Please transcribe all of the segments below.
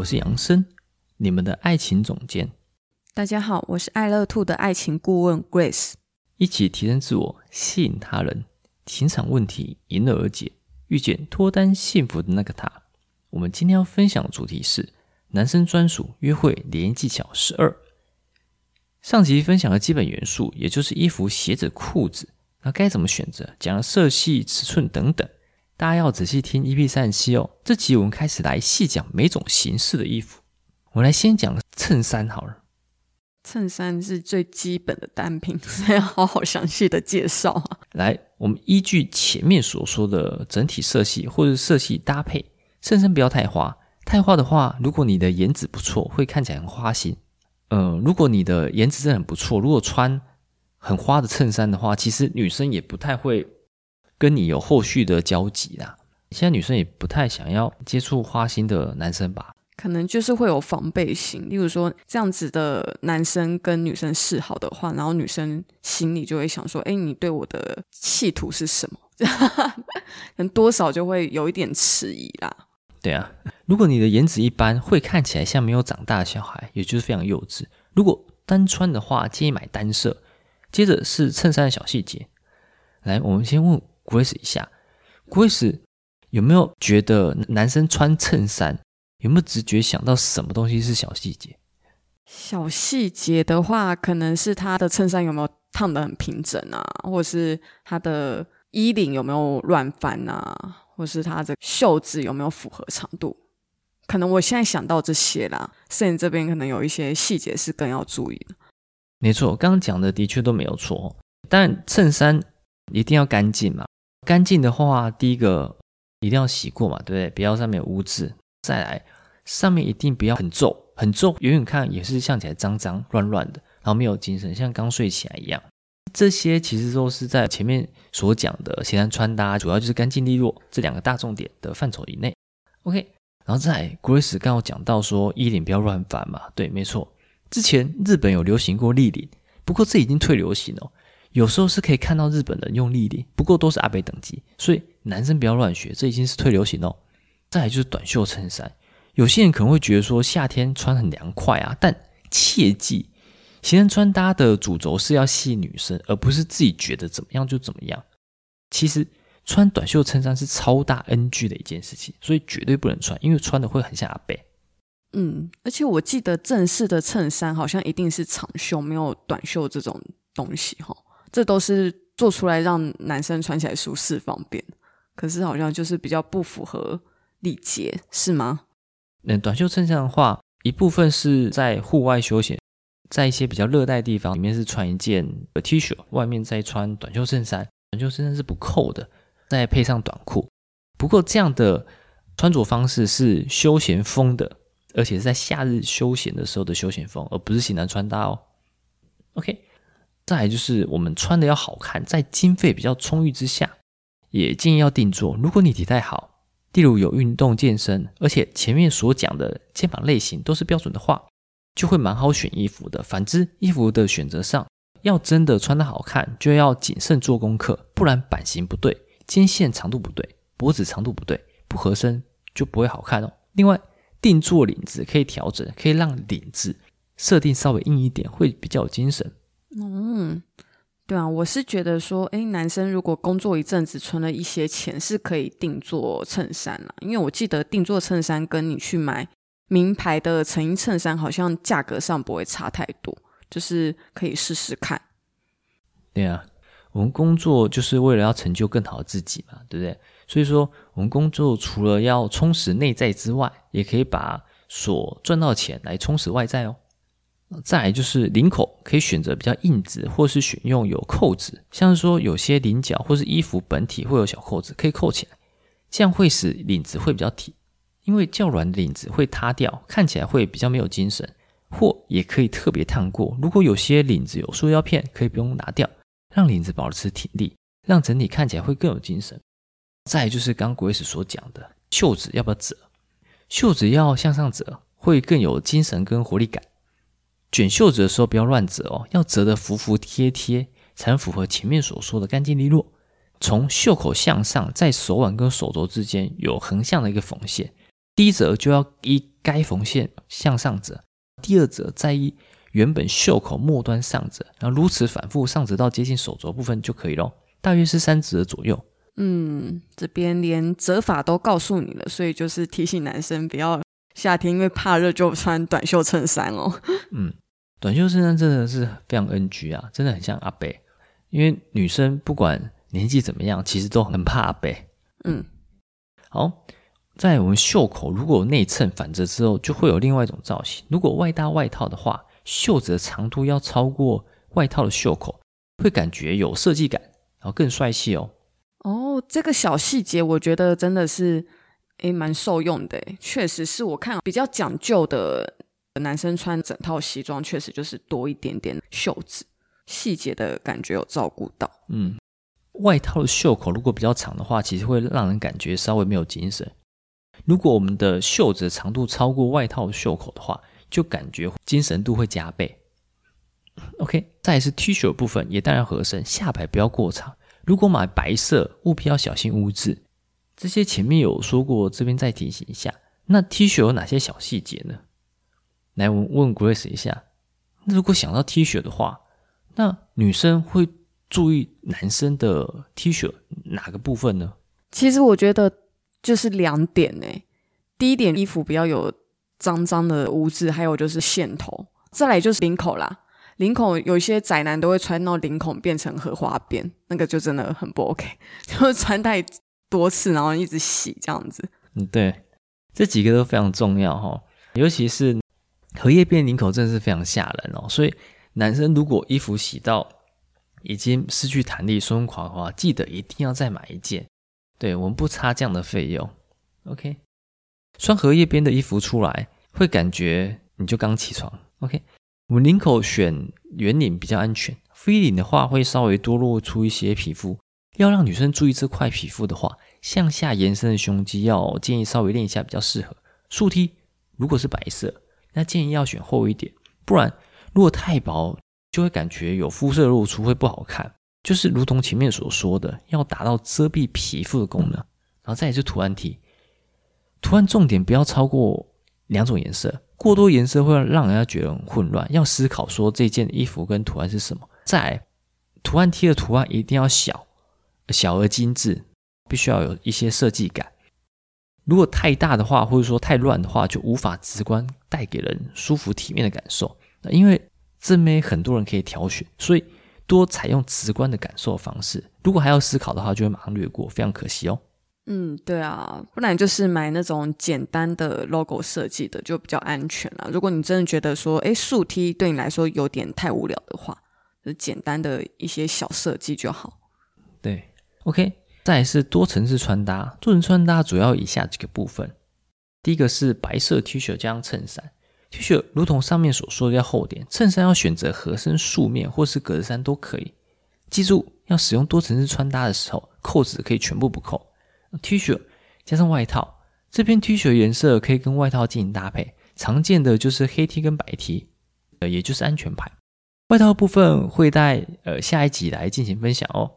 我是杨森，你们的爱情总监。大家好，我是爱乐 Two 的爱情顾问 Grace。一起提升自我，吸引他人，情场问题迎刃而解，遇见脱单幸福的那个他。我们今天要分享的主题是男生专属约会联谊技巧十二。上集分享了基本元素，也就是衣服、鞋子、裤子，那该怎么选择？讲了色系、尺寸等等。大家要仔细听 EP 三十七哦。这集我们开始来细讲每种形式的衣服。我来先讲衬衫好了。衬衫是最基本的单品，所以要好好详细的介绍啊。来，我们依据前面所说的整体色系或者色系搭配，衬衫不要太花。太花的话，如果你的颜值不错，会看起来很花心。嗯、呃，如果你的颜值真的很不错，如果穿很花的衬衫的话，其实女生也不太会。跟你有后续的交集啦。现在女生也不太想要接触花心的男生吧？可能就是会有防备心。例如说，这样子的男生跟女生示好的话，然后女生心里就会想说：“哎，你对我的企图是什么？” 可能多少就会有一点迟疑啦。对啊，如果你的颜值一般，会看起来像没有长大的小孩，也就是非常幼稚。如果单穿的话，建议买单色。接着是衬衫的小细节。来，我们先问。Grace 一下，Grace 有没有觉得男生穿衬衫有没有直觉想到什么东西是小细节？小细节的话，可能是他的衬衫有没有烫的很平整啊，或者是他的衣领有没有乱翻啊，或是他的袖子有没有符合长度？可能我现在想到这些啦，摄影这边可能有一些细节是更要注意的。没错，刚刚讲的的确都没有错，但衬衫一定要干净嘛。干净的话，第一个一定要洗过嘛，对不对？不要上面有污渍。再来，上面一定不要很皱，很皱，远远看也是像起来脏脏、乱乱的，然后没有精神，像刚睡起来一样。这些其实都是在前面所讲的鞋衫穿搭，主要就是干净利落这两个大重点的范畴以内。OK，然后再来，Grace 刚刚讲到说衣领不要乱翻嘛，对，没错。之前日本有流行过立领，不过这已经退流行了。有时候是可以看到日本人用立领，不过都是阿北等级，所以男生不要乱学，这已经是退流行哦。再来就是短袖衬衫，有些人可能会觉得说夏天穿很凉快啊，但切记，行人穿搭的主轴是要吸引女生，而不是自己觉得怎么样就怎么样。其实穿短袖衬衫是超大 NG 的一件事情，所以绝对不能穿，因为穿的会很像阿北。嗯，而且我记得正式的衬衫好像一定是长袖，没有短袖这种东西哈。这都是做出来让男生穿起来舒适方便，可是好像就是比较不符合礼节，是吗？那短袖衬衫的话，一部分是在户外休闲，在一些比较热带地方，里面是穿一件 T 恤，外面再穿短袖衬衫，短袖衬衫是不扣的，再配上短裤。不过这样的穿着方式是休闲风的，而且是在夏日休闲的时候的休闲风，而不是型男穿搭哦。OK。再来就是我们穿的要好看，在经费比较充裕之下，也建议要定做。如果你体态好，例如有运动健身，而且前面所讲的肩膀类型都是标准的话，就会蛮好选衣服的。反之，衣服的选择上，要真的穿得好看，就要谨慎做功课，不然版型不对，肩线长度不对，脖子长度不对，不合身就不会好看哦。另外，定做领子可以调整，可以让领子设定稍微硬一点，会比较有精神。嗯，对啊，我是觉得说，哎，男生如果工作一阵子存了一些钱，是可以定做衬衫啦。因为我记得定做衬衫跟你去买名牌的成衣衬衫，好像价格上不会差太多，就是可以试试看。对啊，我们工作就是为了要成就更好的自己嘛，对不对？所以说，我们工作除了要充实内在之外，也可以把所赚到钱来充实外在哦。再来就是领口，可以选择比较硬质，或是选用有扣子，像是说有些领角或是衣服本体会有小扣子，可以扣起来，这样会使领子会比较挺。因为较软的领子会塌掉，看起来会比较没有精神。或也可以特别烫过。如果有些领子有塑胶片，可以不用拿掉，让领子保持挺立，让整体看起来会更有精神。再就是刚 Grace 所讲的，袖子要不要折？袖子要向上折，会更有精神跟活力感。卷袖子的时候不要乱折哦，要折得服服帖帖，才能符合前面所说的干净利落。从袖口向上，在手腕跟手肘之间有横向的一个缝线，第一折就要依该缝线向上折，第二折再依原本袖口末端上折，然后如此反复上折到接近手肘部分就可以咯，大约是三折左右。嗯，这边连折法都告诉你了，所以就是提醒男生不要夏天因为怕热就穿短袖衬衫哦。嗯，短袖衬衫真的是非常 NG 啊，真的很像阿伯，因为女生不管年纪怎么样，其实都很怕阿伯。嗯，好，在我们袖口如果有内衬反折之后，就会有另外一种造型。如果外搭外套的话，袖子的长度要超过外套的袖口，会感觉有设计感，然后更帅气哦。哦，这个小细节我觉得真的是诶蛮受用的，确实是我看比较讲究的男生穿整套西装，确实就是多一点点袖子细节的感觉有照顾到。嗯，外套的袖口如果比较长的话，其实会让人感觉稍微没有精神。如果我们的袖子的长度超过外套袖口的话，就感觉精神度会加倍。OK，再是 T 恤的部分，也当然合身，下摆不要过长。如果买白色，务必要小心污渍。这些前面有说过，这边再提醒一下。那 T 恤有哪些小细节呢？来，我问 Grace 一下。那如果想到 T 恤的话，那女生会注意男生的 T 恤哪个部分呢？其实我觉得就是两点呢。第一点，衣服不要有脏脏的污渍，还有就是线头。再来就是领口啦。领口有一些宅男都会穿到领口变成荷花边，那个就真的很不 OK，就是穿太多次，然后一直洗这样子。嗯，对，这几个都非常重要哈，尤其是荷叶边领口真的是非常吓人哦。所以男生如果衣服洗到已经失去弹力、松垮的话，记得一定要再买一件。对，我们不差这样的费用。OK，穿荷叶边的衣服出来，会感觉你就刚起床。OK。我们领口选圆领比较安全，V 领的话会稍微多露出一些皮肤。要让女生注意这块皮肤的话，向下延伸的胸肌要建议稍微练一下比较适合。竖 T 如果是白色，那建议要选厚一点，不然如果太薄，就会感觉有肤色露出会不好看。就是如同前面所说的，要达到遮蔽皮肤的功能。然后再来是图案 T，图案重点不要超过两种颜色。过多颜色会让人家觉得很混乱，要思考说这件衣服跟图案是什么。再来，图案 T 的图案一定要小，小而精致，必须要有一些设计感。如果太大的话，或者说太乱的话，就无法直观带给人舒服体面的感受。那因为这面很多人可以挑选，所以多采用直观的感受方式。如果还要思考的话，就会马上略过，非常可惜哦。嗯，对啊，不然就是买那种简单的 logo 设计的，就比较安全了。如果你真的觉得说，哎，竖 T 对你来说有点太无聊的话，就简单的一些小设计就好。对，OK，再是多层次穿搭。多层次穿搭主要以下几个部分：第一个是白色 T 恤加上衬衫，T 恤如同上面所说的要厚点，衬衫要选择合身素面或是格子衫都可以。记住，要使用多层次穿搭的时候，扣子可以全部不扣。T 恤加上外套，这边 T 恤颜色可以跟外套进行搭配。常见的就是黑 T 跟白 T，呃，也就是安全牌。外套部分会在呃下一集来进行分享哦。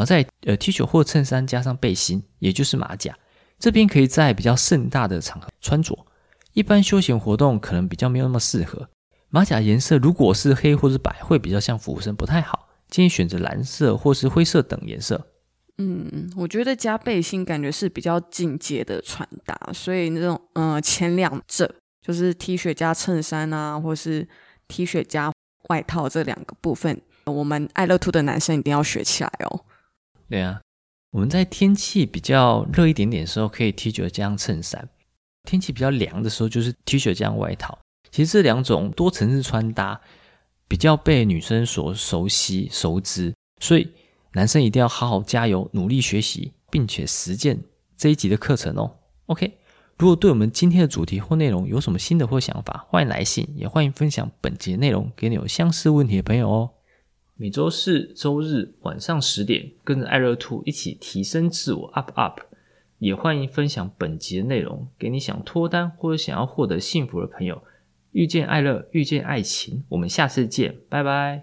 然后在呃 T 恤或衬衫加上背心，也就是马甲，这边可以在比较盛大的场合穿着。一般休闲活动可能比较没有那么适合。马甲颜色如果是黑或是白，会比较像服务生，不太好。建议选择蓝色或是灰色等颜色。嗯，我觉得加背心感觉是比较进阶的穿搭，所以那种呃前两者就是 T 恤加衬衫啊，或是 T 恤加外套这两个部分，我们爱乐兔的男生一定要学起来哦。对啊，我们在天气比较热一点点的时候，可以 T 恤加上衬衫；天气比较凉的时候，就是 T 恤加上外套。其实这两种多层次穿搭比较被女生所熟悉熟知，所以。男生一定要好好加油，努力学习，并且实践这一集的课程哦。OK，如果对我们今天的主题或内容有什么新的或想法，欢迎来信，也欢迎分享本节内容给你有相似问题的朋友哦。每周四、周日晚上十点，跟着爱乐兔一起提升自我，up up。也欢迎分享本集的内容给你想脱单或者想要获得幸福的朋友。遇见爱乐，遇见爱情，我们下次见，拜拜。